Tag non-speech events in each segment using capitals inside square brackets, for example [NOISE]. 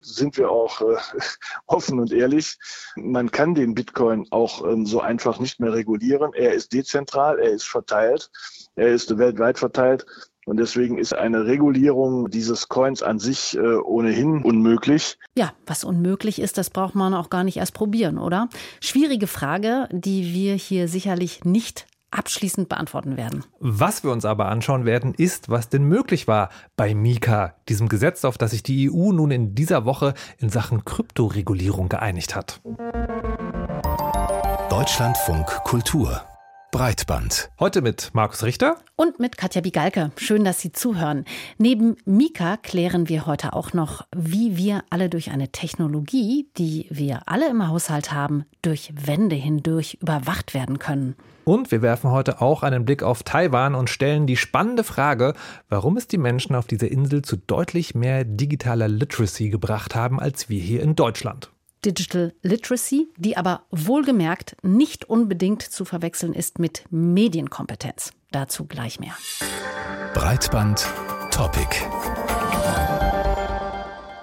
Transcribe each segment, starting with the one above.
sind wir auch äh, [LAUGHS] offen und ehrlich. Man kann den Bitcoin auch ähm, so einfach nicht mehr regulieren. Er ist dezentral, er ist verteilt, er ist weltweit verteilt. Und deswegen ist eine Regulierung dieses Coins an sich äh, ohnehin unmöglich. Ja, was unmöglich ist, das braucht man auch gar nicht erst probieren, oder? Schwierige Frage, die wir hier sicherlich nicht abschließend beantworten werden. Was wir uns aber anschauen werden, ist, was denn möglich war bei Mika, diesem Gesetz, auf das sich die EU nun in dieser Woche in Sachen Kryptoregulierung geeinigt hat. Deutschlandfunk Kultur Breitband. Heute mit Markus Richter. Und mit Katja Bigalke. Schön, dass Sie zuhören. Neben Mika klären wir heute auch noch, wie wir alle durch eine Technologie, die wir alle im Haushalt haben, durch Wände hindurch überwacht werden können. Und wir werfen heute auch einen Blick auf Taiwan und stellen die spannende Frage, warum es die Menschen auf dieser Insel zu deutlich mehr digitaler Literacy gebracht haben als wir hier in Deutschland. Digital Literacy, die aber wohlgemerkt nicht unbedingt zu verwechseln ist mit Medienkompetenz. Dazu gleich mehr. Breitband Topic.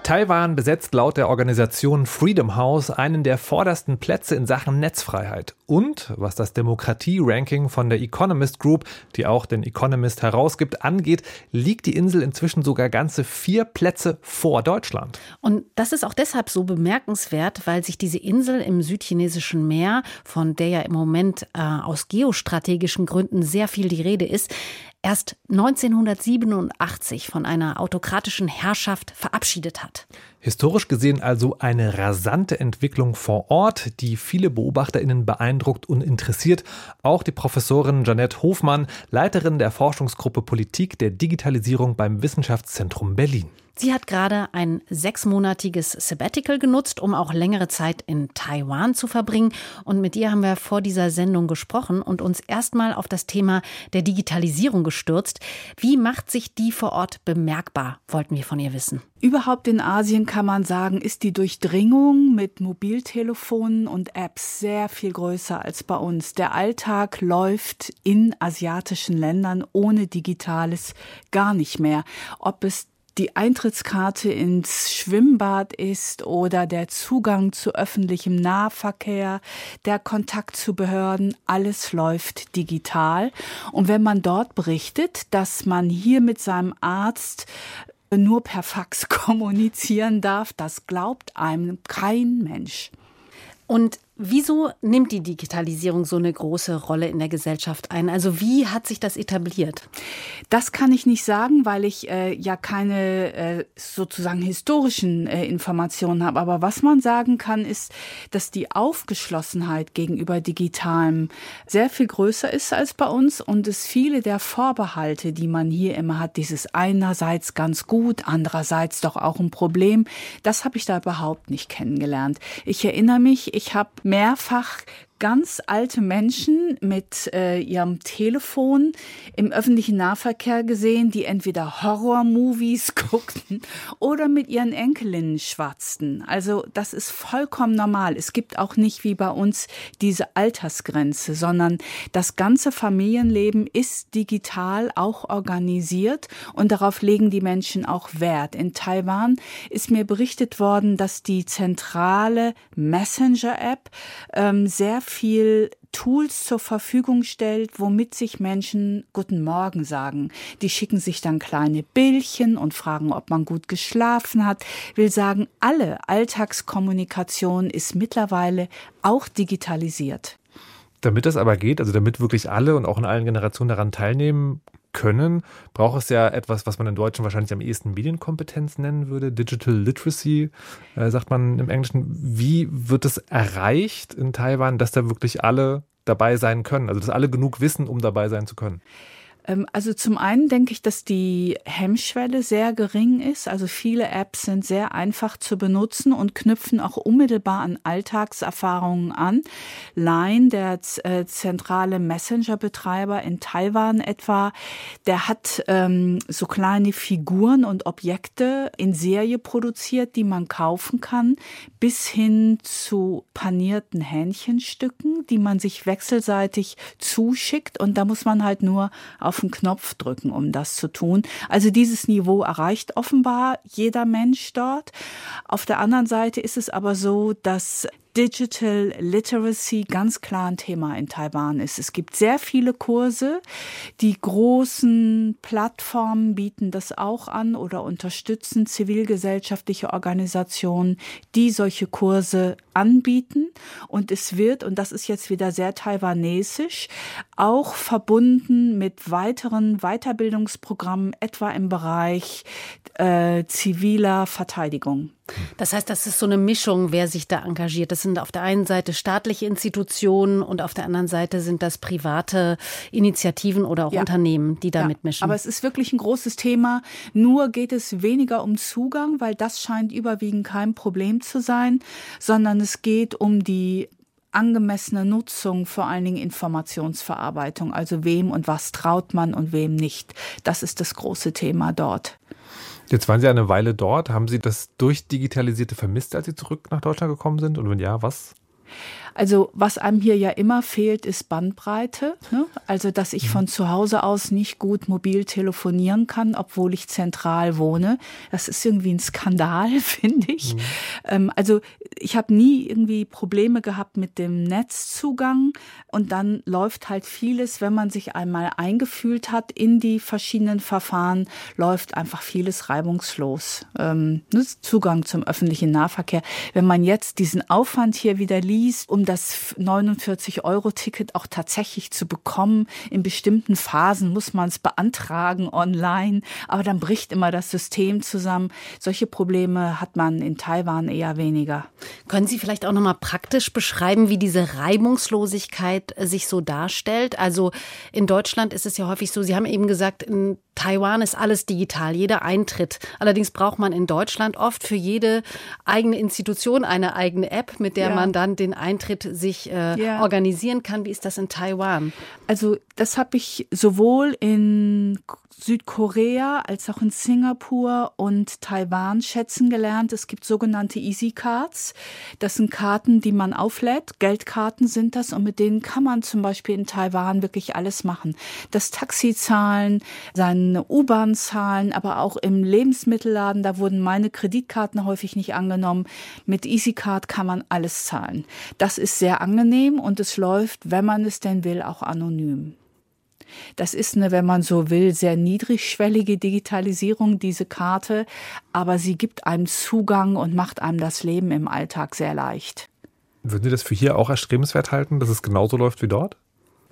Taiwan besetzt laut der Organisation Freedom House einen der vordersten Plätze in Sachen Netzfreiheit. Und was das Demokratie-Ranking von der Economist Group, die auch den Economist herausgibt, angeht, liegt die Insel inzwischen sogar ganze vier Plätze vor Deutschland. Und das ist auch deshalb so bemerkenswert, weil sich diese Insel im südchinesischen Meer, von der ja im Moment äh, aus geostrategischen Gründen sehr viel die Rede ist, erst 1987 von einer autokratischen Herrschaft verabschiedet hat. Historisch gesehen also eine rasante Entwicklung vor Ort, die viele Beobachterinnen beeindruckt und interessiert. Auch die Professorin Janette Hofmann, Leiterin der Forschungsgruppe Politik der Digitalisierung beim Wissenschaftszentrum Berlin. Sie hat gerade ein sechsmonatiges Sabbatical genutzt, um auch längere Zeit in Taiwan zu verbringen. Und mit ihr haben wir vor dieser Sendung gesprochen und uns erstmal auf das Thema der Digitalisierung gestürzt. Wie macht sich die vor Ort bemerkbar, wollten wir von ihr wissen. Überhaupt in Asien kann man sagen, ist die Durchdringung mit Mobiltelefonen und Apps sehr viel größer als bei uns. Der Alltag läuft in asiatischen Ländern ohne Digitales gar nicht mehr. Ob es die Eintrittskarte ins Schwimmbad ist oder der Zugang zu öffentlichem Nahverkehr, der Kontakt zu Behörden, alles läuft digital. Und wenn man dort berichtet, dass man hier mit seinem Arzt nur per Fax [LAUGHS] kommunizieren darf, das glaubt einem kein Mensch. Und Wieso nimmt die Digitalisierung so eine große Rolle in der Gesellschaft ein? Also wie hat sich das etabliert? Das kann ich nicht sagen, weil ich äh, ja keine äh, sozusagen historischen äh, Informationen habe. Aber was man sagen kann, ist, dass die Aufgeschlossenheit gegenüber Digitalem sehr viel größer ist als bei uns und es viele der Vorbehalte, die man hier immer hat, dieses einerseits ganz gut, andererseits doch auch ein Problem, das habe ich da überhaupt nicht kennengelernt. Ich erinnere mich, ich habe mehrfach ganz alte Menschen mit äh, ihrem Telefon im öffentlichen Nahverkehr gesehen, die entweder Horror-Movies [LAUGHS] guckten oder mit ihren Enkelinnen schwatzten. Also das ist vollkommen normal. Es gibt auch nicht wie bei uns diese Altersgrenze, sondern das ganze Familienleben ist digital auch organisiert und darauf legen die Menschen auch Wert. In Taiwan ist mir berichtet worden, dass die zentrale Messenger-App ähm, sehr viel Tools zur Verfügung stellt, womit sich Menschen Guten Morgen sagen. Die schicken sich dann kleine Bildchen und fragen, ob man gut geschlafen hat. Will sagen, alle Alltagskommunikation ist mittlerweile auch digitalisiert. Damit das aber geht, also damit wirklich alle und auch in allen Generationen daran teilnehmen können, braucht es ja etwas, was man im Deutschen wahrscheinlich am ehesten Medienkompetenz nennen würde. Digital Literacy, äh, sagt man im Englischen. Wie wird es erreicht in Taiwan, dass da wirklich alle dabei sein können? Also dass alle genug wissen, um dabei sein zu können? Ähm, also zum einen denke ich, dass die Hemmschwelle sehr gering ist. Also viele Apps sind sehr einfach zu benutzen und knüpfen auch unmittelbar an Alltagserfahrungen an. Line, der äh, zentrale Messenger-Betreiber in Taiwan etwa, der hat ähm, so kleine Figuren und Objekte in Serie produziert, die man kaufen kann, bis hin zu panierten Hähnchenstücken, die man sich wechselseitig zuschickt. Und da muss man halt nur auf auf den Knopf drücken, um das zu tun. Also dieses Niveau erreicht offenbar jeder Mensch dort. Auf der anderen Seite ist es aber so, dass Digital Literacy ganz klar ein Thema in Taiwan ist. Es gibt sehr viele Kurse. Die großen Plattformen bieten das auch an oder unterstützen zivilgesellschaftliche Organisationen, die solche Kurse anbieten. Und es wird, und das ist jetzt wieder sehr taiwanesisch, auch verbunden mit weiteren Weiterbildungsprogrammen, etwa im Bereich äh, ziviler Verteidigung. Das heißt, das ist so eine Mischung, wer sich da engagiert. Das sind auf der einen Seite staatliche Institutionen und auf der anderen Seite sind das private Initiativen oder auch ja. Unternehmen, die da ja. mitmischen. Aber es ist wirklich ein großes Thema. Nur geht es weniger um Zugang, weil das scheint überwiegend kein Problem zu sein, sondern es geht um die angemessene Nutzung, vor allen Dingen Informationsverarbeitung. Also wem und was traut man und wem nicht. Das ist das große Thema dort. Jetzt waren Sie eine Weile dort. Haben Sie das Durchdigitalisierte vermisst, als Sie zurück nach Deutschland gekommen sind? Und wenn ja, was? Also was einem hier ja immer fehlt, ist Bandbreite. Ne? Also dass ich von zu Hause aus nicht gut mobil telefonieren kann, obwohl ich zentral wohne. Das ist irgendwie ein Skandal, [LAUGHS] finde ich. Mhm. Ähm, also ich habe nie irgendwie Probleme gehabt mit dem Netzzugang. Und dann läuft halt vieles, wenn man sich einmal eingefühlt hat in die verschiedenen Verfahren, läuft einfach vieles reibungslos. Ähm, ne? Zugang zum öffentlichen Nahverkehr. Wenn man jetzt diesen Aufwand hier wieder liest, um das 49-Euro-Ticket auch tatsächlich zu bekommen. In bestimmten Phasen muss man es beantragen online, aber dann bricht immer das System zusammen. Solche Probleme hat man in Taiwan eher weniger. Können Sie vielleicht auch noch mal praktisch beschreiben, wie diese Reibungslosigkeit äh, sich so darstellt? Also in Deutschland ist es ja häufig so, Sie haben eben gesagt, in Taiwan ist alles digital, jeder Eintritt. Allerdings braucht man in Deutschland oft für jede eigene Institution eine eigene App, mit der ja. man dann den Eintritt sich äh, ja. organisieren kann. Wie ist das in Taiwan? Also das habe ich sowohl in Südkorea als auch in Singapur und Taiwan schätzen gelernt. Es gibt sogenannte Easy Cards. Das sind Karten, die man auflädt. Geldkarten sind das und mit denen kann man zum Beispiel in Taiwan wirklich alles machen. Das Taxi zahlen, seine U-Bahn zahlen, aber auch im Lebensmittelladen, da wurden meine Kreditkarten häufig nicht angenommen. Mit Easy Card kann man alles zahlen. Das ist sehr angenehm und es läuft, wenn man es denn will, auch anonym. Das ist eine, wenn man so will, sehr niedrigschwellige Digitalisierung, diese Karte, aber sie gibt einem Zugang und macht einem das Leben im Alltag sehr leicht. Würden Sie das für hier auch erstrebenswert halten, dass es genauso läuft wie dort?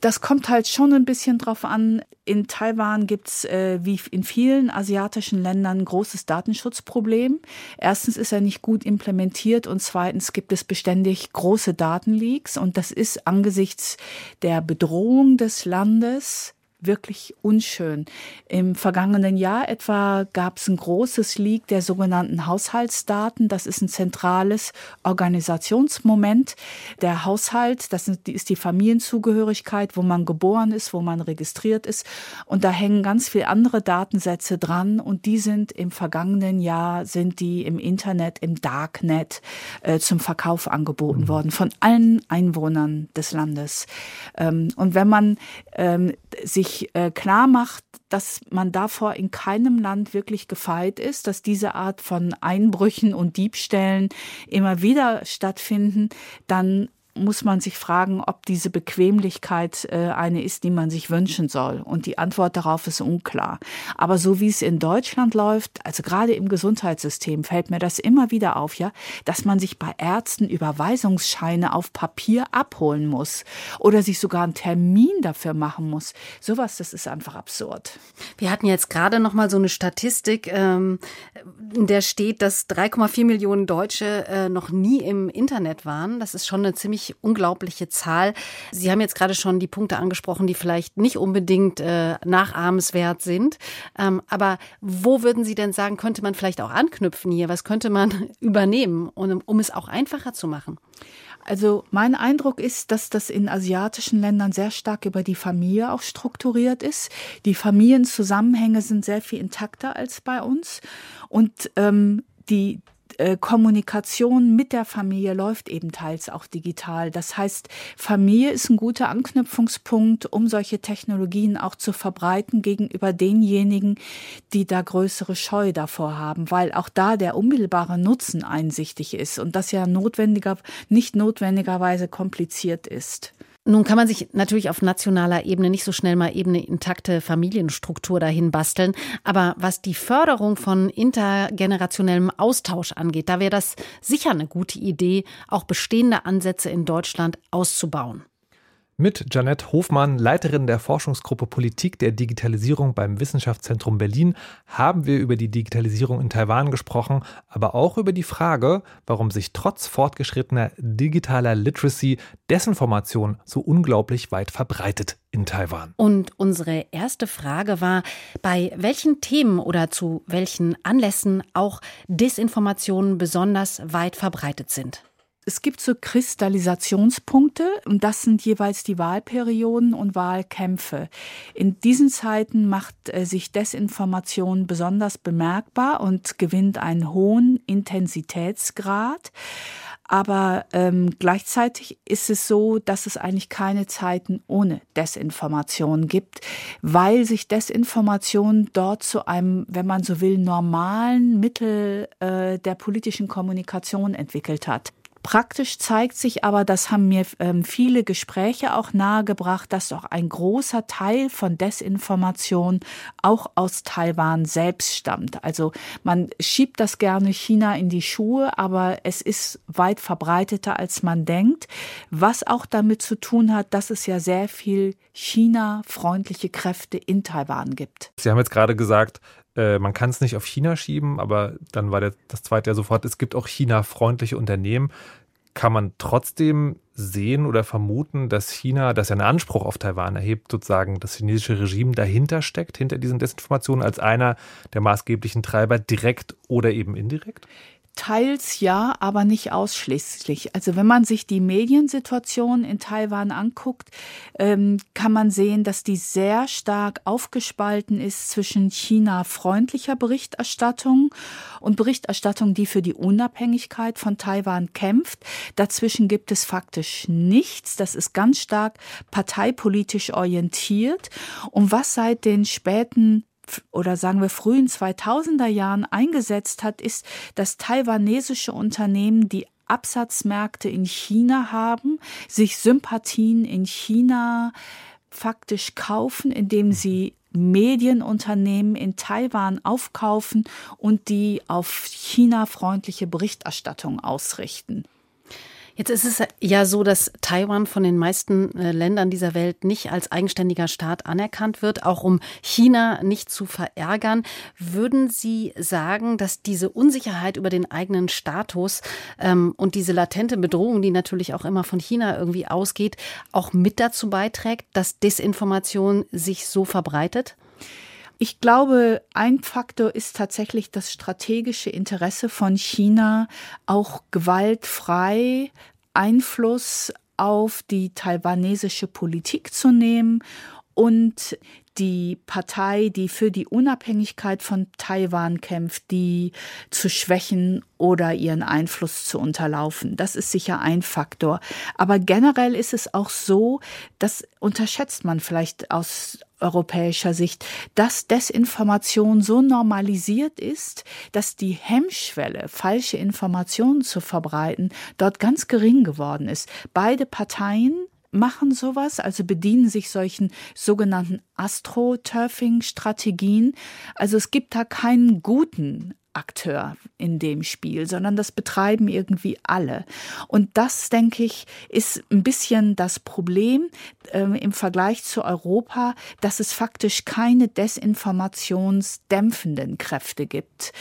Das kommt halt schon ein bisschen drauf an. In Taiwan gibt's äh, wie in vielen asiatischen Ländern ein großes Datenschutzproblem. Erstens ist er nicht gut implementiert und zweitens gibt es beständig große Datenleaks und das ist angesichts der Bedrohung des Landes wirklich unschön. Im vergangenen Jahr etwa gab es ein großes Leak der sogenannten Haushaltsdaten. Das ist ein zentrales Organisationsmoment. Der Haushalt, das ist die Familienzugehörigkeit, wo man geboren ist, wo man registriert ist. Und da hängen ganz viele andere Datensätze dran und die sind im vergangenen Jahr, sind die im Internet, im Darknet äh, zum Verkauf angeboten mhm. worden von allen Einwohnern des Landes. Ähm, und wenn man ähm, sich sich äh, klar macht, dass man davor in keinem Land wirklich gefeit ist, dass diese Art von Einbrüchen und Diebstählen immer wieder stattfinden, dann muss man sich fragen, ob diese Bequemlichkeit äh, eine ist, die man sich wünschen soll. Und die Antwort darauf ist unklar. Aber so wie es in Deutschland läuft, also gerade im Gesundheitssystem, fällt mir das immer wieder auf, ja, dass man sich bei Ärzten Überweisungsscheine auf Papier abholen muss oder sich sogar einen Termin dafür machen muss. Sowas, das ist einfach absurd. Wir hatten jetzt gerade noch mal so eine Statistik, ähm, in der steht, dass 3,4 Millionen Deutsche äh, noch nie im Internet waren. Das ist schon eine ziemlich wirklich unglaubliche Zahl. Sie haben jetzt gerade schon die Punkte angesprochen, die vielleicht nicht unbedingt äh, nachahmenswert sind. Ähm, aber wo würden Sie denn sagen, könnte man vielleicht auch anknüpfen hier? Was könnte man [LAUGHS] übernehmen, um, um es auch einfacher zu machen? Also mein Eindruck ist, dass das in asiatischen Ländern sehr stark über die Familie auch strukturiert ist. Die Familienzusammenhänge sind sehr viel intakter als bei uns. Und ähm, die äh, Kommunikation mit der Familie läuft eben teils auch digital. Das heißt, Familie ist ein guter Anknüpfungspunkt, um solche Technologien auch zu verbreiten gegenüber denjenigen, die da größere Scheu davor haben, weil auch da der unmittelbare Nutzen einsichtig ist und das ja notwendiger, nicht notwendigerweise kompliziert ist. Nun kann man sich natürlich auf nationaler Ebene nicht so schnell mal eben eine intakte Familienstruktur dahin basteln. Aber was die Förderung von intergenerationellem Austausch angeht, da wäre das sicher eine gute Idee, auch bestehende Ansätze in Deutschland auszubauen. Mit Janette Hofmann, Leiterin der Forschungsgruppe Politik der Digitalisierung beim Wissenschaftszentrum Berlin, haben wir über die Digitalisierung in Taiwan gesprochen, aber auch über die Frage, warum sich trotz fortgeschrittener digitaler Literacy Desinformation so unglaublich weit verbreitet in Taiwan. Und unsere erste Frage war, bei welchen Themen oder zu welchen Anlässen auch Desinformationen besonders weit verbreitet sind. Es gibt so Kristallisationspunkte und das sind jeweils die Wahlperioden und Wahlkämpfe. In diesen Zeiten macht äh, sich Desinformation besonders bemerkbar und gewinnt einen hohen Intensitätsgrad. Aber ähm, gleichzeitig ist es so, dass es eigentlich keine Zeiten ohne Desinformation gibt, weil sich Desinformation dort zu einem, wenn man so will, normalen Mittel äh, der politischen Kommunikation entwickelt hat. Praktisch zeigt sich aber, das haben mir ähm, viele Gespräche auch nahegebracht, dass doch ein großer Teil von Desinformation auch aus Taiwan selbst stammt. Also man schiebt das gerne China in die Schuhe, aber es ist weit verbreiteter, als man denkt, was auch damit zu tun hat, dass es ja sehr viel China-freundliche Kräfte in Taiwan gibt. Sie haben jetzt gerade gesagt, äh, man kann es nicht auf China schieben, aber dann war der, das zweite ja sofort, es gibt auch China-freundliche Unternehmen. Kann man trotzdem sehen oder vermuten, dass China, das ja einen Anspruch auf Taiwan erhebt, sozusagen das chinesische Regime dahinter steckt, hinter diesen Desinformationen als einer der maßgeblichen Treiber, direkt oder eben indirekt? Teils ja, aber nicht ausschließlich. Also wenn man sich die Mediensituation in Taiwan anguckt, ähm, kann man sehen, dass die sehr stark aufgespalten ist zwischen China-freundlicher Berichterstattung und Berichterstattung, die für die Unabhängigkeit von Taiwan kämpft. Dazwischen gibt es faktisch nichts. Das ist ganz stark parteipolitisch orientiert. Und was seit den späten oder sagen wir frühen 2000er Jahren eingesetzt hat, ist, dass taiwanesische Unternehmen, die Absatzmärkte in China haben, sich Sympathien in China faktisch kaufen, indem sie Medienunternehmen in Taiwan aufkaufen und die auf China-freundliche Berichterstattung ausrichten. Jetzt ist es ja so, dass Taiwan von den meisten äh, Ländern dieser Welt nicht als eigenständiger Staat anerkannt wird, auch um China nicht zu verärgern. Würden Sie sagen, dass diese Unsicherheit über den eigenen Status ähm, und diese latente Bedrohung, die natürlich auch immer von China irgendwie ausgeht, auch mit dazu beiträgt, dass Desinformation sich so verbreitet? Ich glaube, ein Faktor ist tatsächlich das strategische Interesse von China, auch gewaltfrei Einfluss auf die taiwanesische Politik zu nehmen und die Partei, die für die Unabhängigkeit von Taiwan kämpft, die zu schwächen oder ihren Einfluss zu unterlaufen. Das ist sicher ein Faktor. Aber generell ist es auch so, das unterschätzt man vielleicht aus europäischer Sicht, dass Desinformation so normalisiert ist, dass die Hemmschwelle, falsche Informationen zu verbreiten, dort ganz gering geworden ist. Beide Parteien machen sowas, also bedienen sich solchen sogenannten Astroturfing-Strategien. Also es gibt da keinen guten Akteur in dem Spiel, sondern das betreiben irgendwie alle. Und das, denke ich, ist ein bisschen das Problem äh, im Vergleich zu Europa, dass es faktisch keine desinformationsdämpfenden Kräfte gibt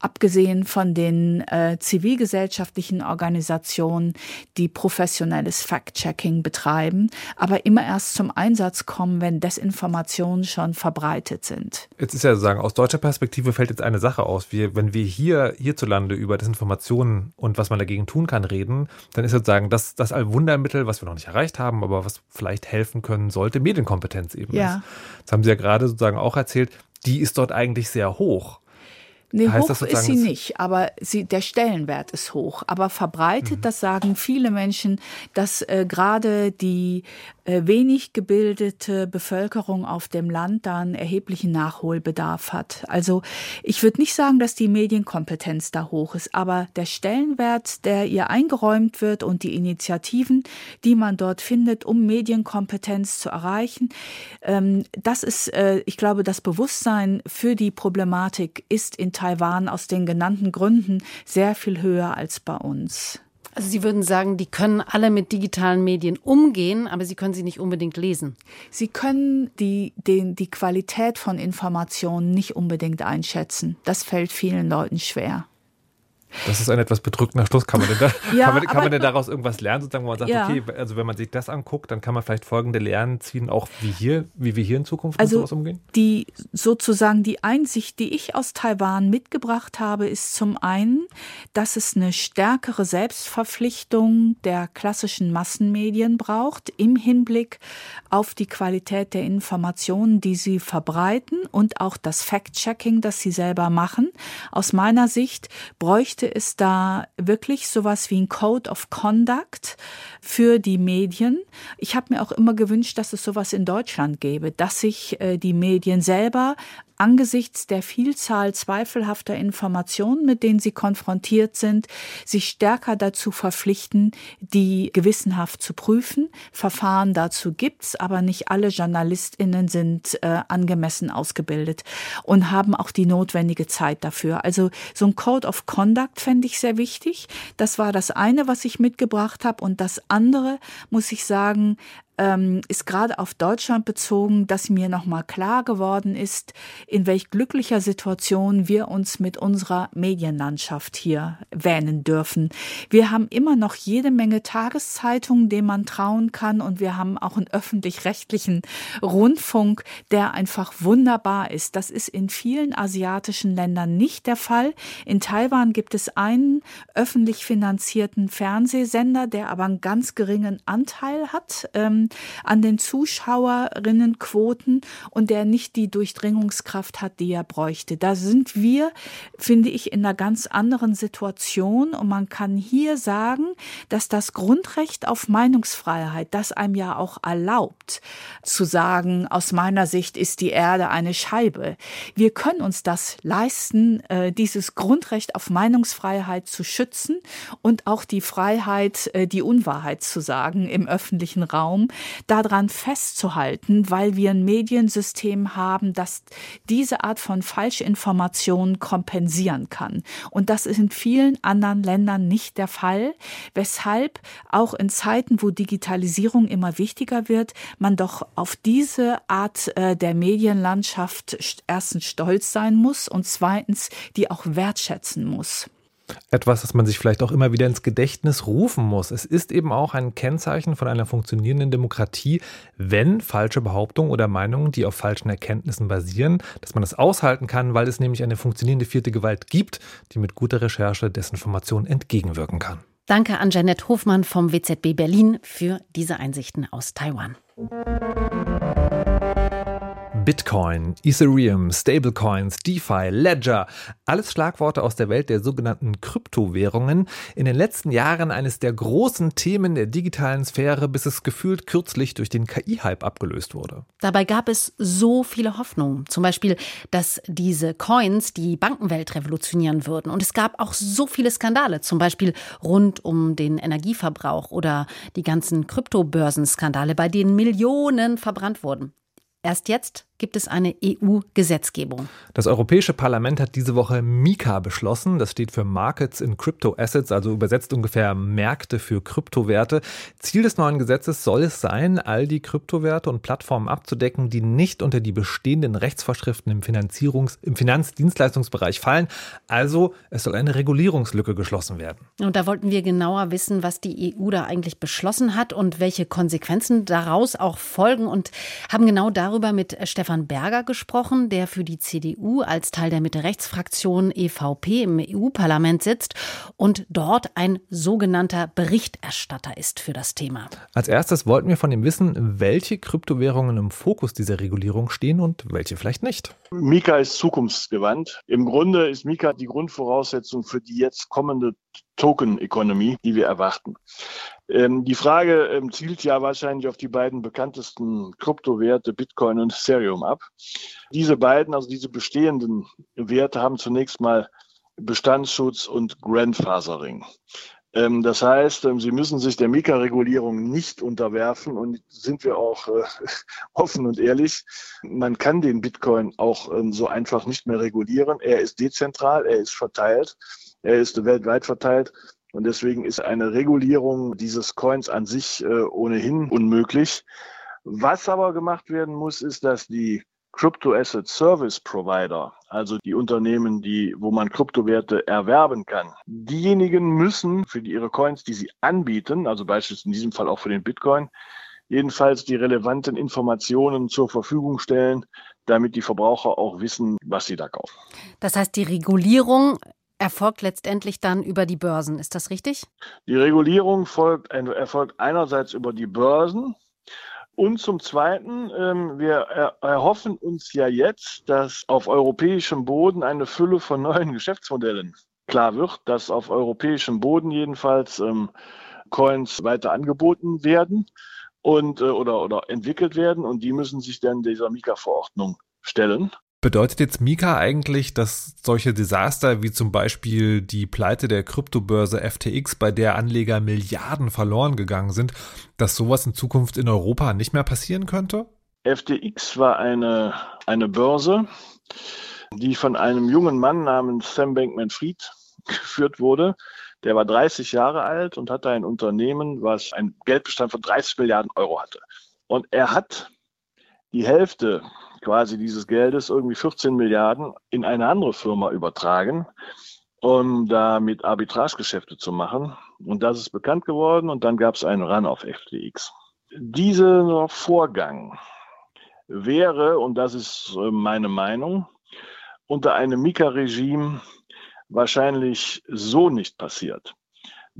abgesehen von den äh, zivilgesellschaftlichen Organisationen, die professionelles Fact-Checking betreiben, aber immer erst zum Einsatz kommen, wenn Desinformationen schon verbreitet sind. Jetzt ist ja sozusagen, aus deutscher Perspektive fällt jetzt eine Sache aus. Wir, wenn wir hier hierzulande über Desinformationen und was man dagegen tun kann reden, dann ist sozusagen das, das Allwundermittel, was wir noch nicht erreicht haben, aber was vielleicht helfen können sollte, Medienkompetenz eben ja. ist. Das haben Sie ja gerade sozusagen auch erzählt, die ist dort eigentlich sehr hoch. Nee, heißt hoch ist sie nicht, aber sie, der Stellenwert ist hoch. Aber verbreitet, mhm. das sagen viele Menschen, dass äh, gerade die äh, wenig gebildete Bevölkerung auf dem Land da einen erheblichen Nachholbedarf hat. Also ich würde nicht sagen, dass die Medienkompetenz da hoch ist, aber der Stellenwert, der ihr eingeräumt wird und die Initiativen, die man dort findet, um Medienkompetenz zu erreichen, ähm, das ist, äh, ich glaube, das Bewusstsein für die Problematik ist in Taiwan aus den genannten Gründen sehr viel höher als bei uns. Also Sie würden sagen, die können alle mit digitalen Medien umgehen, aber sie können sie nicht unbedingt lesen. Sie können die, den, die Qualität von Informationen nicht unbedingt einschätzen. Das fällt vielen Leuten schwer. Das ist ein etwas bedrückender Schluss. Kann man denn, da, [LAUGHS] ja, kann man, kann man denn daraus irgendwas lernen, sozusagen, wo man sagt, ja. okay, also wenn man sich das anguckt, dann kann man vielleicht folgende Lehren ziehen, auch wie hier, wie wir hier in Zukunft also mit sowas umgehen? Die sozusagen die Einsicht, die ich aus Taiwan mitgebracht habe, ist zum einen, dass es eine stärkere Selbstverpflichtung der klassischen Massenmedien braucht im Hinblick auf die Qualität der Informationen, die sie verbreiten und auch das Fact-Checking, das sie selber machen. Aus meiner Sicht bräuchte bräuchte es da wirklich sowas wie ein Code of Conduct für die Medien. Ich habe mir auch immer gewünscht, dass es sowas in Deutschland gäbe, dass sich äh, die Medien selber angesichts der Vielzahl zweifelhafter Informationen, mit denen sie konfrontiert sind, sich stärker dazu verpflichten, die gewissenhaft zu prüfen. Verfahren dazu gibt's, aber nicht alle JournalistInnen sind äh, angemessen ausgebildet und haben auch die notwendige Zeit dafür. Also so ein Code of Conduct fände ich sehr wichtig. Das war das eine, was ich mitgebracht habe. Und das andere, muss ich sagen, ähm, ist gerade auf Deutschland bezogen, dass mir nochmal klar geworden ist, in welch glücklicher Situation wir uns mit unserer Medienlandschaft hier wähnen dürfen. Wir haben immer noch jede Menge Tageszeitungen, denen man trauen kann und wir haben auch einen öffentlich-rechtlichen Rundfunk, der einfach wunderbar ist. Das ist in vielen asiatischen Ländern nicht der Fall. In Taiwan gibt es einen öffentlich finanzierten Fernsehsender, der aber einen ganz geringen Anteil hat. Ähm, an den Zuschauerinnenquoten und der nicht die Durchdringungskraft hat, die er bräuchte. Da sind wir, finde ich, in einer ganz anderen Situation und man kann hier sagen, dass das Grundrecht auf Meinungsfreiheit, das einem ja auch erlaubt, zu sagen, aus meiner Sicht ist die Erde eine Scheibe. Wir können uns das leisten, äh, dieses Grundrecht auf Meinungsfreiheit zu schützen und auch die Freiheit, äh, die Unwahrheit zu sagen im öffentlichen Raum daran festzuhalten, weil wir ein Mediensystem haben, das diese Art von Falschinformationen kompensieren kann. Und das ist in vielen anderen Ländern nicht der Fall, weshalb auch in Zeiten, wo Digitalisierung immer wichtiger wird, man doch auf diese Art äh, der Medienlandschaft erstens stolz sein muss und zweitens die auch wertschätzen muss etwas, das man sich vielleicht auch immer wieder ins Gedächtnis rufen muss. Es ist eben auch ein Kennzeichen von einer funktionierenden Demokratie, wenn falsche Behauptungen oder Meinungen, die auf falschen Erkenntnissen basieren, dass man das aushalten kann, weil es nämlich eine funktionierende vierte Gewalt gibt, die mit guter Recherche Desinformation entgegenwirken kann. Danke an Janette Hofmann vom WZB Berlin für diese Einsichten aus Taiwan. Bitcoin, Ethereum, Stablecoins, DeFi, Ledger, alles Schlagworte aus der Welt der sogenannten Kryptowährungen. In den letzten Jahren eines der großen Themen der digitalen Sphäre, bis es gefühlt kürzlich durch den KI-Hype abgelöst wurde. Dabei gab es so viele Hoffnungen. Zum Beispiel, dass diese Coins die Bankenwelt revolutionieren würden. Und es gab auch so viele Skandale, zum Beispiel rund um den Energieverbrauch oder die ganzen Kryptobörsenskandale, bei denen Millionen verbrannt wurden. Erst jetzt gibt es eine EU-Gesetzgebung. Das Europäische Parlament hat diese Woche MiCA beschlossen. Das steht für Markets in Crypto Assets, also übersetzt ungefähr Märkte für Kryptowerte. Ziel des neuen Gesetzes soll es sein, all die Kryptowerte und Plattformen abzudecken, die nicht unter die bestehenden Rechtsvorschriften im, Finanzierungs-, im Finanzdienstleistungsbereich fallen. Also es soll eine Regulierungslücke geschlossen werden. Und da wollten wir genauer wissen, was die EU da eigentlich beschlossen hat und welche Konsequenzen daraus auch folgen und haben genau darüber mit Stefan Stefan Berger gesprochen, der für die CDU als Teil der Mitte-Rechts-Fraktion EVP im EU-Parlament sitzt und dort ein sogenannter Berichterstatter ist für das Thema. Als erstes wollten wir von ihm wissen, welche Kryptowährungen im Fokus dieser Regulierung stehen und welche vielleicht nicht. Mika ist zukunftsgewandt. Im Grunde ist Mika die Grundvoraussetzung für die jetzt kommende Token-Economy, die wir erwarten. Ähm, die Frage ähm, zielt ja wahrscheinlich auf die beiden bekanntesten Kryptowerte Bitcoin und Ethereum ab. Diese beiden, also diese bestehenden Werte, haben zunächst mal Bestandsschutz und Grandfathering. Ähm, das heißt, ähm, sie müssen sich der Mika-Regulierung nicht unterwerfen und sind wir auch äh, [LAUGHS] offen und ehrlich. Man kann den Bitcoin auch ähm, so einfach nicht mehr regulieren. Er ist dezentral, er ist verteilt, er ist weltweit verteilt. Und deswegen ist eine Regulierung dieses Coins an sich äh, ohnehin unmöglich. Was aber gemacht werden muss, ist, dass die Crypto Asset Service Provider, also die Unternehmen, die, wo man Kryptowerte erwerben kann, diejenigen müssen für ihre Coins, die sie anbieten, also beispielsweise in diesem Fall auch für den Bitcoin, jedenfalls die relevanten Informationen zur Verfügung stellen, damit die Verbraucher auch wissen, was sie da kaufen. Das heißt, die Regulierung erfolgt letztendlich dann über die Börsen. Ist das richtig? Die Regulierung folgt, erfolgt einerseits über die Börsen. Und zum Zweiten, ähm, wir erhoffen uns ja jetzt, dass auf europäischem Boden eine Fülle von neuen [LAUGHS] Geschäftsmodellen klar wird, dass auf europäischem Boden jedenfalls ähm, Coins weiter angeboten werden und äh, oder, oder entwickelt werden und die müssen sich dann dieser Mika-Verordnung stellen. Bedeutet jetzt Mika eigentlich, dass solche Desaster wie zum Beispiel die Pleite der Kryptobörse FTX, bei der Anleger Milliarden verloren gegangen sind, dass sowas in Zukunft in Europa nicht mehr passieren könnte? FTX war eine, eine Börse, die von einem jungen Mann namens Sam Bankman-Fried geführt wurde. Der war 30 Jahre alt und hatte ein Unternehmen, was einen Geldbestand von 30 Milliarden Euro hatte. Und er hat die Hälfte quasi dieses Geldes, irgendwie 14 Milliarden, in eine andere Firma übertragen, um damit Arbitragegeschäfte zu machen. Und das ist bekannt geworden und dann gab es einen Run auf FTX. Dieser Vorgang wäre, und das ist äh, meine Meinung, unter einem Mika-Regime wahrscheinlich so nicht passiert.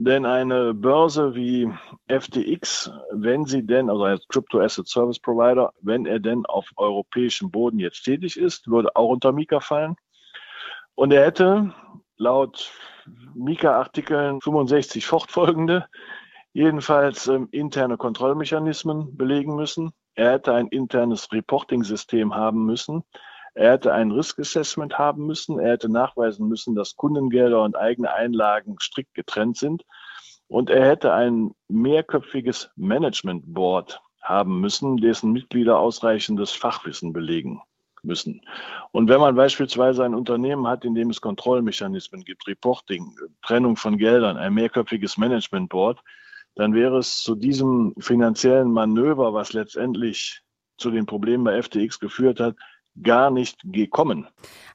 Denn eine Börse wie FTX, wenn sie denn, also als Crypto Asset Service Provider, wenn er denn auf europäischem Boden jetzt tätig ist, würde auch unter Mika fallen. Und er hätte laut Mika-Artikeln 65 fortfolgende jedenfalls ähm, interne Kontrollmechanismen belegen müssen. Er hätte ein internes Reporting-System haben müssen. Er hätte ein Risk Assessment haben müssen. Er hätte nachweisen müssen, dass Kundengelder und eigene Einlagen strikt getrennt sind. Und er hätte ein mehrköpfiges Management Board haben müssen, dessen Mitglieder ausreichendes Fachwissen belegen müssen. Und wenn man beispielsweise ein Unternehmen hat, in dem es Kontrollmechanismen gibt, Reporting, Trennung von Geldern, ein mehrköpfiges Management Board, dann wäre es zu diesem finanziellen Manöver, was letztendlich zu den Problemen bei FTX geführt hat, gar nicht gekommen.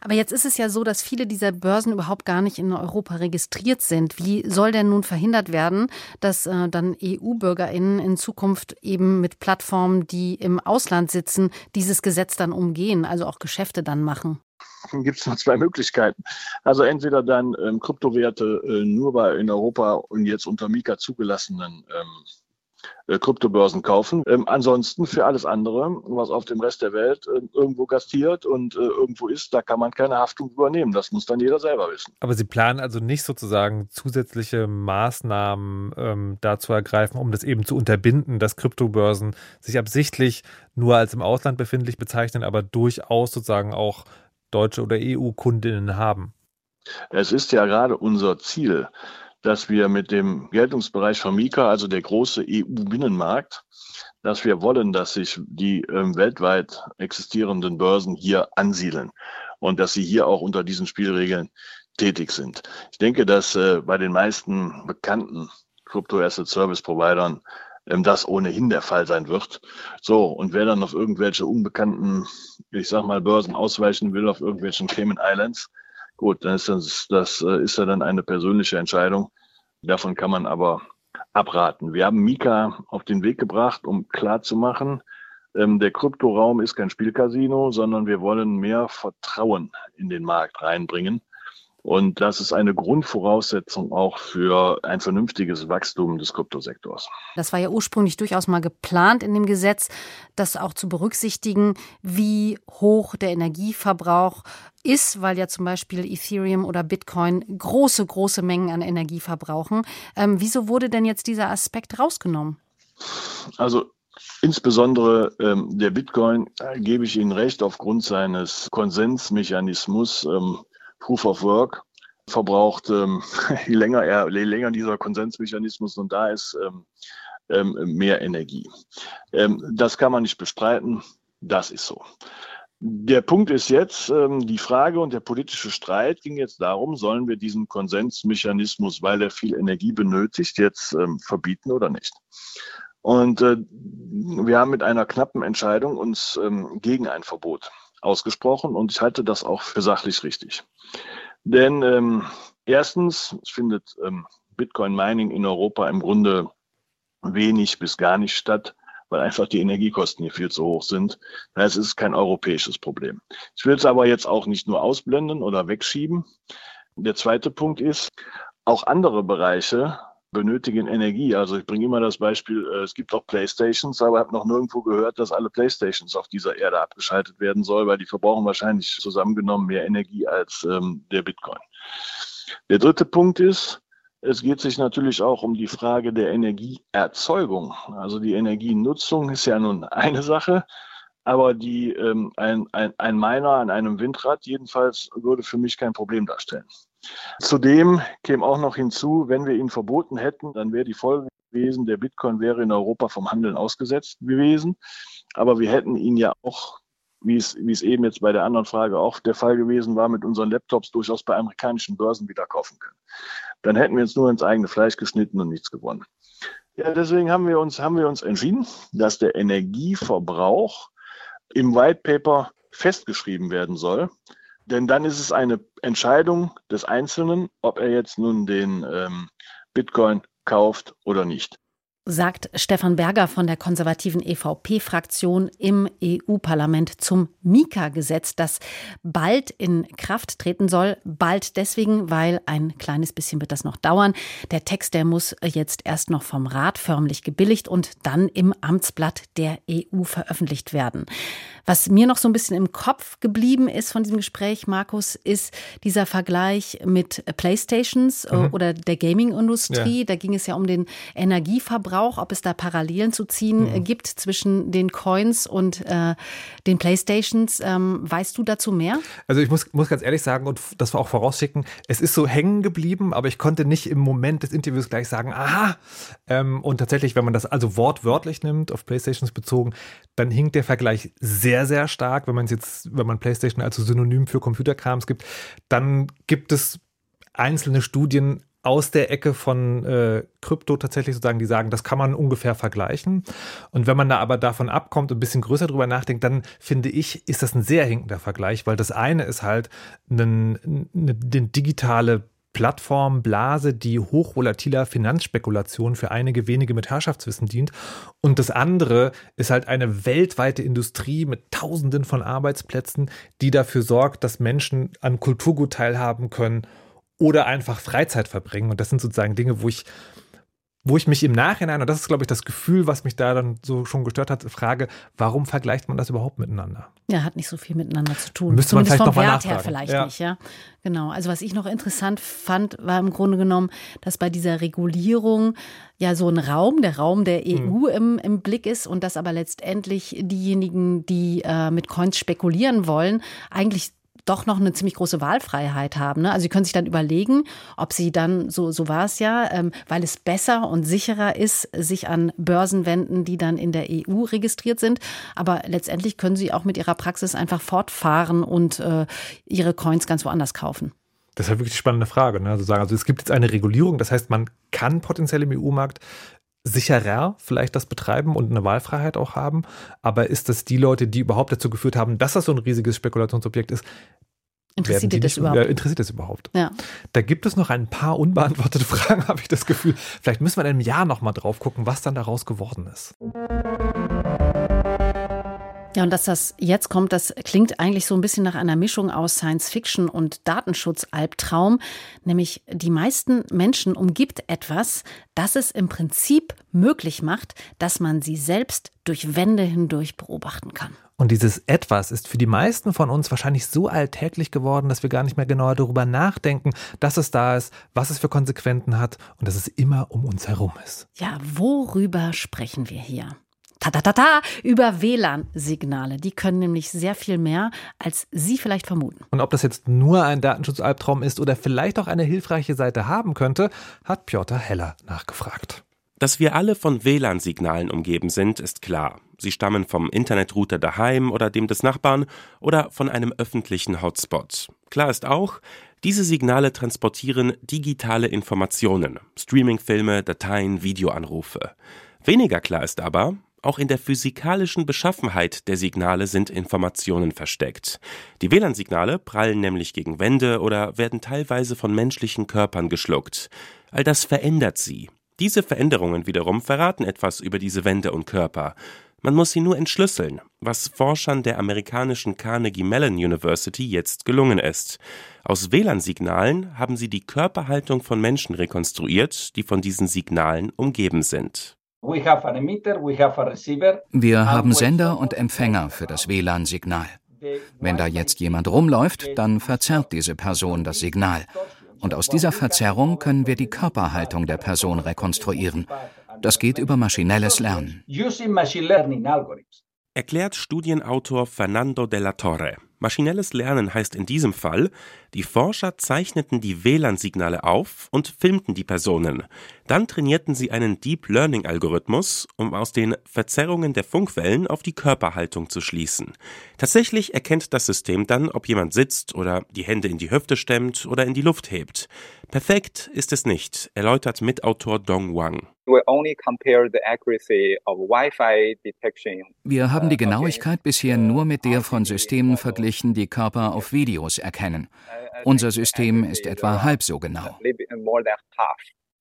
Aber jetzt ist es ja so, dass viele dieser Börsen überhaupt gar nicht in Europa registriert sind. Wie soll denn nun verhindert werden, dass äh, dann EU-BürgerInnen in Zukunft eben mit Plattformen, die im Ausland sitzen, dieses Gesetz dann umgehen, also auch Geschäfte dann machen? gibt es nur zwei Möglichkeiten. Also entweder dann ähm, Kryptowerte äh, nur bei in Europa und jetzt unter Mika zugelassenen ähm, äh, Kryptobörsen kaufen. Ähm, ansonsten für alles andere, was auf dem Rest der Welt äh, irgendwo gastiert und äh, irgendwo ist, da kann man keine Haftung übernehmen. Das muss dann jeder selber wissen. Aber Sie planen also nicht sozusagen zusätzliche Maßnahmen ähm, dazu ergreifen, um das eben zu unterbinden, dass Kryptobörsen sich absichtlich nur als im Ausland befindlich bezeichnen, aber durchaus sozusagen auch deutsche oder EU-Kundinnen haben. Es ist ja gerade unser Ziel, dass wir mit dem Geltungsbereich von Mika, also der große EU-Binnenmarkt, dass wir wollen, dass sich die ähm, weltweit existierenden Börsen hier ansiedeln und dass sie hier auch unter diesen Spielregeln tätig sind. Ich denke, dass äh, bei den meisten bekannten Crypto Asset Service Providern ähm, das ohnehin der Fall sein wird. So, und wer dann auf irgendwelche unbekannten, ich sag mal, Börsen ausweichen will, auf irgendwelchen Cayman Islands, Gut, dann ist das, das äh, ist ja dann eine persönliche Entscheidung. Davon kann man aber abraten. Wir haben Mika auf den Weg gebracht, um klarzumachen, ähm, der Kryptoraum ist kein Spielcasino, sondern wir wollen mehr Vertrauen in den Markt reinbringen. Und das ist eine Grundvoraussetzung auch für ein vernünftiges Wachstum des Kryptosektors. Das war ja ursprünglich durchaus mal geplant in dem Gesetz, das auch zu berücksichtigen, wie hoch der Energieverbrauch ist, weil ja zum Beispiel Ethereum oder Bitcoin große, große Mengen an Energie verbrauchen. Ähm, wieso wurde denn jetzt dieser Aspekt rausgenommen? Also Insbesondere ähm, der Bitcoin, äh, gebe ich Ihnen recht, aufgrund seines Konsensmechanismus ähm, Proof of Work verbraucht, ähm, [LAUGHS] je länger er, je länger dieser Konsensmechanismus nun da ist, ähm, ähm, mehr Energie. Ähm, das kann man nicht bestreiten. Das ist so. Der Punkt ist jetzt, ähm, die Frage und der politische Streit ging jetzt darum, sollen wir diesen Konsensmechanismus, weil er viel Energie benötigt, jetzt verbieten oder nicht? Und äh, wir haben mit einer knappen Entscheidung uns gegen ein Verbot ausgesprochen und ich halte das auch für sachlich richtig. Denn ähm, erstens findet ähm, Bitcoin Mining in Europa im Grunde wenig bis gar nicht statt, weil einfach die Energiekosten hier viel zu hoch sind. Das ist kein europäisches Problem. Ich will es aber jetzt auch nicht nur ausblenden oder wegschieben. Der zweite Punkt ist, auch andere Bereiche benötigen Energie. Also ich bringe immer das Beispiel, äh, es gibt auch Playstations, aber ich habe noch nirgendwo gehört, dass alle Playstations auf dieser Erde abgeschaltet werden soll, weil die verbrauchen wahrscheinlich zusammengenommen mehr Energie als ähm, der Bitcoin. Der dritte Punkt ist, es geht sich natürlich auch um die Frage der Energieerzeugung. Also die Energienutzung ist ja nun eine Sache, aber die, ähm, ein, ein, ein Miner an einem Windrad jedenfalls würde für mich kein Problem darstellen. Zudem käme auch noch hinzu, wenn wir ihn verboten hätten, dann wäre die Folge gewesen, der Bitcoin wäre in Europa vom Handeln ausgesetzt gewesen. Aber wir hätten ihn ja auch, wie es, wie es eben jetzt bei der anderen Frage auch der Fall gewesen war, mit unseren Laptops durchaus bei amerikanischen Börsen wieder kaufen können. Dann hätten wir uns nur ins eigene Fleisch geschnitten und nichts gewonnen. Ja, deswegen haben wir uns, haben wir uns entschieden, dass der Energieverbrauch im White Paper festgeschrieben werden soll. Denn dann ist es eine Entscheidung des Einzelnen, ob er jetzt nun den ähm, Bitcoin kauft oder nicht sagt Stefan Berger von der konservativen EVP-Fraktion im EU-Parlament zum Mika-Gesetz, das bald in Kraft treten soll. Bald deswegen, weil ein kleines bisschen wird das noch dauern. Der Text, der muss jetzt erst noch vom Rat förmlich gebilligt und dann im Amtsblatt der EU veröffentlicht werden. Was mir noch so ein bisschen im Kopf geblieben ist von diesem Gespräch, Markus, ist dieser Vergleich mit Playstations äh, mhm. oder der Gaming-Industrie. Ja. Da ging es ja um den Energieverbrauch, ob es da Parallelen zu ziehen mhm. gibt zwischen den Coins und äh, den Playstations. Ähm, weißt du dazu mehr? Also ich muss, muss ganz ehrlich sagen und das war auch vorausschicken, es ist so hängen geblieben, aber ich konnte nicht im Moment des Interviews gleich sagen, aha. Ähm, und tatsächlich, wenn man das also wortwörtlich nimmt, auf Playstations bezogen, dann hinkt der Vergleich sehr sehr, sehr stark. Wenn man es jetzt, wenn man PlayStation als Synonym für Computerkrams gibt, dann gibt es einzelne Studien aus der Ecke von äh, Krypto tatsächlich sozusagen, die sagen, das kann man ungefähr vergleichen. Und wenn man da aber davon abkommt und ein bisschen größer drüber nachdenkt, dann finde ich, ist das ein sehr hinkender Vergleich, weil das eine ist halt eine, eine, eine digitale Plattformblase, die hochvolatiler Finanzspekulation für einige wenige mit Herrschaftswissen dient. Und das andere ist halt eine weltweite Industrie mit Tausenden von Arbeitsplätzen, die dafür sorgt, dass Menschen an Kulturgut teilhaben können oder einfach Freizeit verbringen. Und das sind sozusagen Dinge, wo ich wo ich mich im Nachhinein, und das ist, glaube ich, das Gefühl, was mich da dann so schon gestört hat, frage, warum vergleicht man das überhaupt miteinander? Ja, hat nicht so viel miteinander zu tun. Müsste man vielleicht vom Wert nachfragen. her vielleicht ja. nicht, ja. Genau. Also was ich noch interessant fand, war im Grunde genommen, dass bei dieser Regulierung ja so ein Raum, der Raum der EU hm. im, im Blick ist und dass aber letztendlich diejenigen, die äh, mit Coins spekulieren wollen, eigentlich doch noch eine ziemlich große Wahlfreiheit haben. Ne? Also sie können sich dann überlegen, ob sie dann, so, so war es ja, ähm, weil es besser und sicherer ist, sich an Börsen wenden, die dann in der EU registriert sind. Aber letztendlich können sie auch mit ihrer Praxis einfach fortfahren und äh, ihre Coins ganz woanders kaufen. Das ist halt wirklich eine spannende Frage. Ne? Also, sagen, also es gibt jetzt eine Regulierung, das heißt, man kann potenziell im EU-Markt sicherer vielleicht das betreiben und eine Wahlfreiheit auch haben. Aber ist das die Leute, die überhaupt dazu geführt haben, dass das so ein riesiges Spekulationsobjekt ist? Interessiert das überhaupt? Ja, interessiert das überhaupt? Ja. Da gibt es noch ein paar unbeantwortete [LAUGHS] Fragen, habe ich das Gefühl. Vielleicht müssen wir in einem Jahr noch mal drauf gucken, was dann daraus geworden ist. Ja, und dass das jetzt kommt, das klingt eigentlich so ein bisschen nach einer Mischung aus Science Fiction und Datenschutz-Albtraum. Nämlich die meisten Menschen umgibt etwas, das es im Prinzip möglich macht, dass man sie selbst durch Wände hindurch beobachten kann. Und dieses Etwas ist für die meisten von uns wahrscheinlich so alltäglich geworden, dass wir gar nicht mehr genauer darüber nachdenken, dass es da ist, was es für Konsequenzen hat und dass es immer um uns herum ist. Ja, worüber sprechen wir hier? Ta über WLAN-Signale. Die können nämlich sehr viel mehr, als Sie vielleicht vermuten. Und ob das jetzt nur ein Datenschutzalbtraum ist oder vielleicht auch eine hilfreiche Seite haben könnte, hat Piotr Heller nachgefragt. Dass wir alle von WLAN-Signalen umgeben sind, ist klar. Sie stammen vom Internetrouter daheim oder dem des Nachbarn oder von einem öffentlichen Hotspot. Klar ist auch, diese Signale transportieren digitale Informationen, Streamingfilme, Dateien, Videoanrufe. Weniger klar ist aber, auch in der physikalischen Beschaffenheit der Signale sind Informationen versteckt. Die WLAN-Signale prallen nämlich gegen Wände oder werden teilweise von menschlichen Körpern geschluckt. All das verändert sie. Diese Veränderungen wiederum verraten etwas über diese Wände und Körper. Man muss sie nur entschlüsseln, was Forschern der amerikanischen Carnegie Mellon University jetzt gelungen ist. Aus WLAN-Signalen haben sie die Körperhaltung von Menschen rekonstruiert, die von diesen Signalen umgeben sind. Wir haben Sender und Empfänger für das WLAN-Signal. Wenn da jetzt jemand rumläuft, dann verzerrt diese Person das Signal. Und aus dieser Verzerrung können wir die Körperhaltung der Person rekonstruieren. Das geht über maschinelles Lernen. Erklärt Studienautor Fernando de la Torre. Maschinelles Lernen heißt in diesem Fall, die Forscher zeichneten die WLAN-Signale auf und filmten die Personen. Dann trainierten sie einen Deep Learning-Algorithmus, um aus den Verzerrungen der Funkwellen auf die Körperhaltung zu schließen. Tatsächlich erkennt das System dann, ob jemand sitzt oder die Hände in die Hüfte stemmt oder in die Luft hebt. Perfekt ist es nicht, erläutert Mitautor Dong Wang. Wir haben die Genauigkeit bisher nur mit der von Systemen verglichen, die Körper auf Videos erkennen. Unser System ist etwa halb so genau.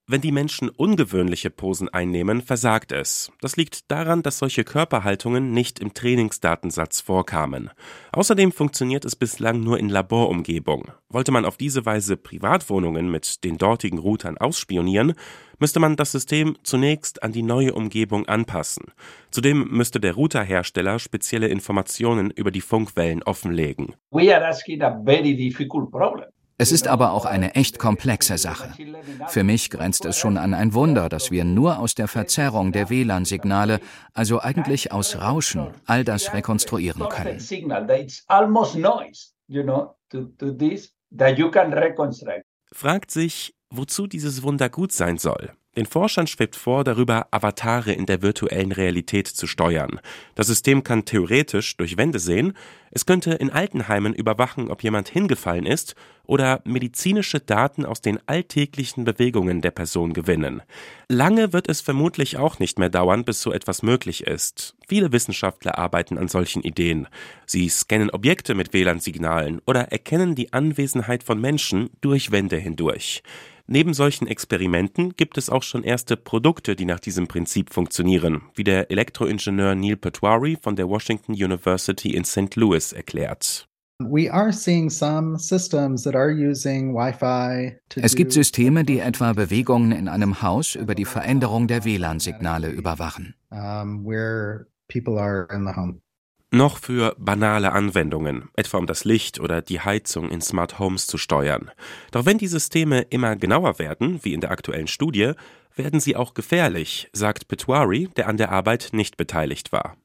Wenn die Menschen ungewöhnliche Posen einnehmen, versagt es. Das liegt daran, dass solche Körperhaltungen nicht im Trainingsdatensatz vorkamen. Außerdem funktioniert es bislang nur in Laborumgebung. Wollte man auf diese Weise Privatwohnungen mit den dortigen Routern ausspionieren, müsste man das System zunächst an die neue Umgebung anpassen. Zudem müsste der Routerhersteller spezielle Informationen über die Funkwellen offenlegen. We are asking a very difficult problem. Es ist aber auch eine echt komplexe Sache. Für mich grenzt es schon an ein Wunder, dass wir nur aus der Verzerrung der WLAN-Signale, also eigentlich aus Rauschen, all das rekonstruieren können. Fragt sich, wozu dieses Wunder gut sein soll. Den Forschern schwebt vor, darüber Avatare in der virtuellen Realität zu steuern. Das System kann theoretisch durch Wände sehen, es könnte in Altenheimen überwachen, ob jemand hingefallen ist oder medizinische Daten aus den alltäglichen Bewegungen der Person gewinnen. Lange wird es vermutlich auch nicht mehr dauern, bis so etwas möglich ist. Viele Wissenschaftler arbeiten an solchen Ideen. Sie scannen Objekte mit WLAN-Signalen oder erkennen die Anwesenheit von Menschen durch Wände hindurch. Neben solchen Experimenten gibt es auch schon erste Produkte, die nach diesem Prinzip funktionieren, wie der Elektroingenieur Neil Petwari von der Washington University in St. Louis erklärt. Es gibt Systeme, die etwa Bewegungen in einem Haus über die Veränderung der WLAN-Signale überwachen noch für banale Anwendungen, etwa um das Licht oder die Heizung in Smart Homes zu steuern. Doch wenn die Systeme immer genauer werden, wie in der aktuellen Studie, werden sie auch gefährlich, sagt Petwari, der an der Arbeit nicht beteiligt war.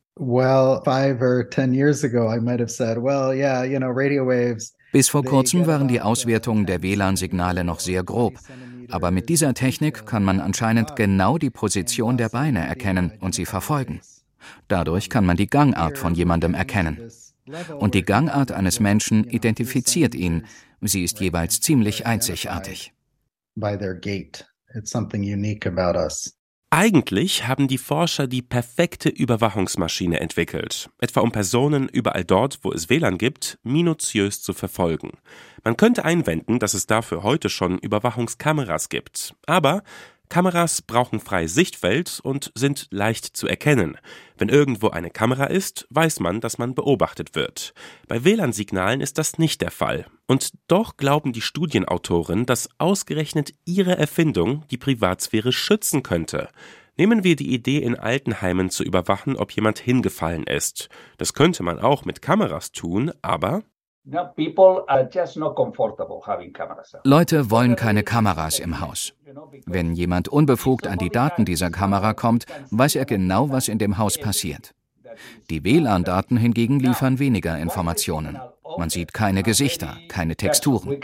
Bis vor kurzem waren die Auswertungen der WLAN-Signale noch sehr grob. Aber mit dieser Technik kann man anscheinend genau die Position der Beine erkennen und sie verfolgen. Dadurch kann man die Gangart von jemandem erkennen. Und die Gangart eines Menschen identifiziert ihn. Sie ist jeweils ziemlich einzigartig. Eigentlich haben die Forscher die perfekte Überwachungsmaschine entwickelt, etwa um Personen überall dort, wo es WLAN gibt, minutiös zu verfolgen. Man könnte einwenden, dass es dafür heute schon Überwachungskameras gibt, aber Kameras brauchen freie Sichtfeld und sind leicht zu erkennen. Wenn irgendwo eine Kamera ist, weiß man, dass man beobachtet wird. Bei WLAN-Signalen ist das nicht der Fall. Und doch glauben die Studienautoren, dass ausgerechnet ihre Erfindung die Privatsphäre schützen könnte. Nehmen wir die Idee, in Altenheimen zu überwachen, ob jemand hingefallen ist. Das könnte man auch mit Kameras tun, aber Leute wollen keine Kameras im Haus. Wenn jemand unbefugt an die Daten dieser Kamera kommt, weiß er genau, was in dem Haus passiert. Die WLAN-Daten hingegen liefern weniger Informationen. Man sieht keine Gesichter, keine Texturen.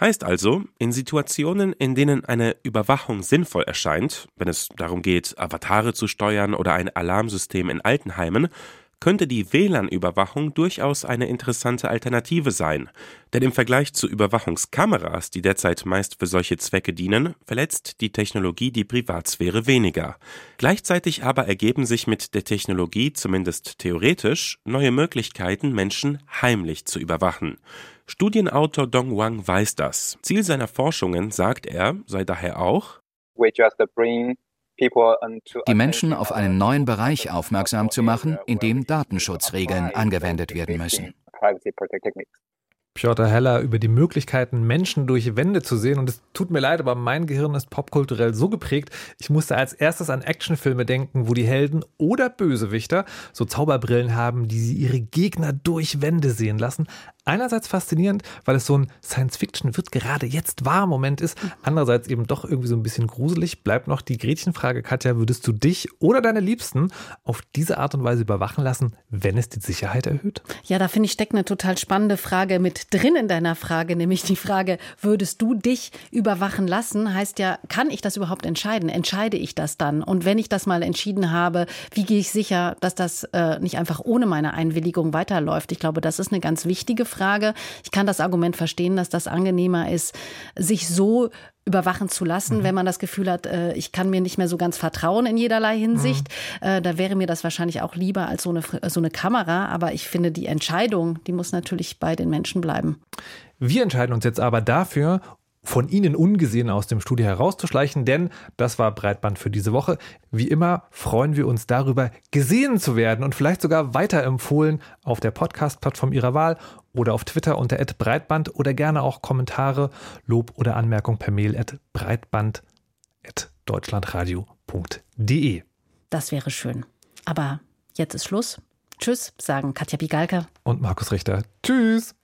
Heißt also, in Situationen, in denen eine Überwachung sinnvoll erscheint, wenn es darum geht, Avatare zu steuern oder ein Alarmsystem in Altenheimen, könnte die WLAN-Überwachung durchaus eine interessante Alternative sein. Denn im Vergleich zu Überwachungskameras, die derzeit meist für solche Zwecke dienen, verletzt die Technologie die Privatsphäre weniger. Gleichzeitig aber ergeben sich mit der Technologie, zumindest theoretisch, neue Möglichkeiten, Menschen heimlich zu überwachen. Studienautor Dong Wang weiß das. Ziel seiner Forschungen, sagt er, sei daher auch, die Menschen auf einen neuen Bereich aufmerksam zu machen, in dem Datenschutzregeln angewendet werden müssen. Piotr Heller über die Möglichkeiten, Menschen durch Wände zu sehen. Und es tut mir leid, aber mein Gehirn ist popkulturell so geprägt, ich musste als erstes an Actionfilme denken, wo die Helden oder Bösewichter so Zauberbrillen haben, die sie ihre Gegner durch Wände sehen lassen einerseits faszinierend, weil es so ein Science-Fiction wird gerade jetzt wahr Moment ist, andererseits eben doch irgendwie so ein bisschen gruselig. Bleibt noch die Gretchenfrage, Katja, würdest du dich oder deine Liebsten auf diese Art und Weise überwachen lassen, wenn es die Sicherheit erhöht? Ja, da finde ich steckt eine total spannende Frage mit drin in deiner Frage, nämlich die Frage, würdest du dich überwachen lassen? Heißt ja, kann ich das überhaupt entscheiden? Entscheide ich das dann? Und wenn ich das mal entschieden habe, wie gehe ich sicher, dass das äh, nicht einfach ohne meine Einwilligung weiterläuft? Ich glaube, das ist eine ganz wichtige Frage. Frage. Ich kann das Argument verstehen, dass das angenehmer ist, sich so überwachen zu lassen, mhm. wenn man das Gefühl hat, äh, ich kann mir nicht mehr so ganz vertrauen in jederlei Hinsicht. Mhm. Da wäre mir das wahrscheinlich auch lieber als so eine, so eine Kamera. Aber ich finde, die Entscheidung, die muss natürlich bei den Menschen bleiben. Wir entscheiden uns jetzt aber dafür, von Ihnen ungesehen aus dem Studio herauszuschleichen, denn das war Breitband für diese Woche. Wie immer freuen wir uns darüber, gesehen zu werden und vielleicht sogar weiterempfohlen auf der Podcast-Plattform Ihrer Wahl oder auf Twitter unter @breitband oder gerne auch Kommentare, Lob oder Anmerkung per Mail at breitband@deutschlandradio.de. Das wäre schön. Aber jetzt ist Schluss. Tschüss, sagen Katja Bigalka und Markus Richter. Tschüss.